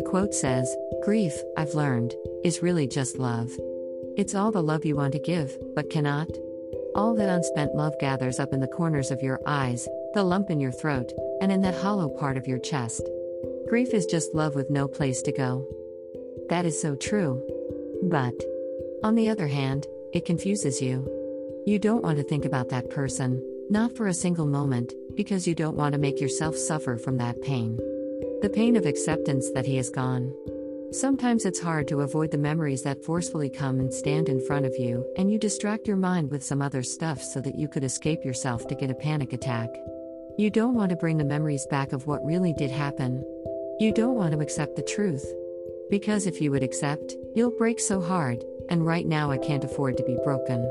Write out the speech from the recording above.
The quote says Grief, I've learned, is really just love. It's all the love you want to give, but cannot. All that unspent love gathers up in the corners of your eyes, the lump in your throat, and in that hollow part of your chest. Grief is just love with no place to go. That is so true. But, on the other hand, it confuses you. You don't want to think about that person, not for a single moment, because you don't want to make yourself suffer from that pain. The pain of acceptance that he is gone. Sometimes it's hard to avoid the memories that forcefully come and stand in front of you, and you distract your mind with some other stuff so that you could escape yourself to get a panic attack. You don't want to bring the memories back of what really did happen. You don't want to accept the truth. Because if you would accept, you'll break so hard, and right now I can't afford to be broken.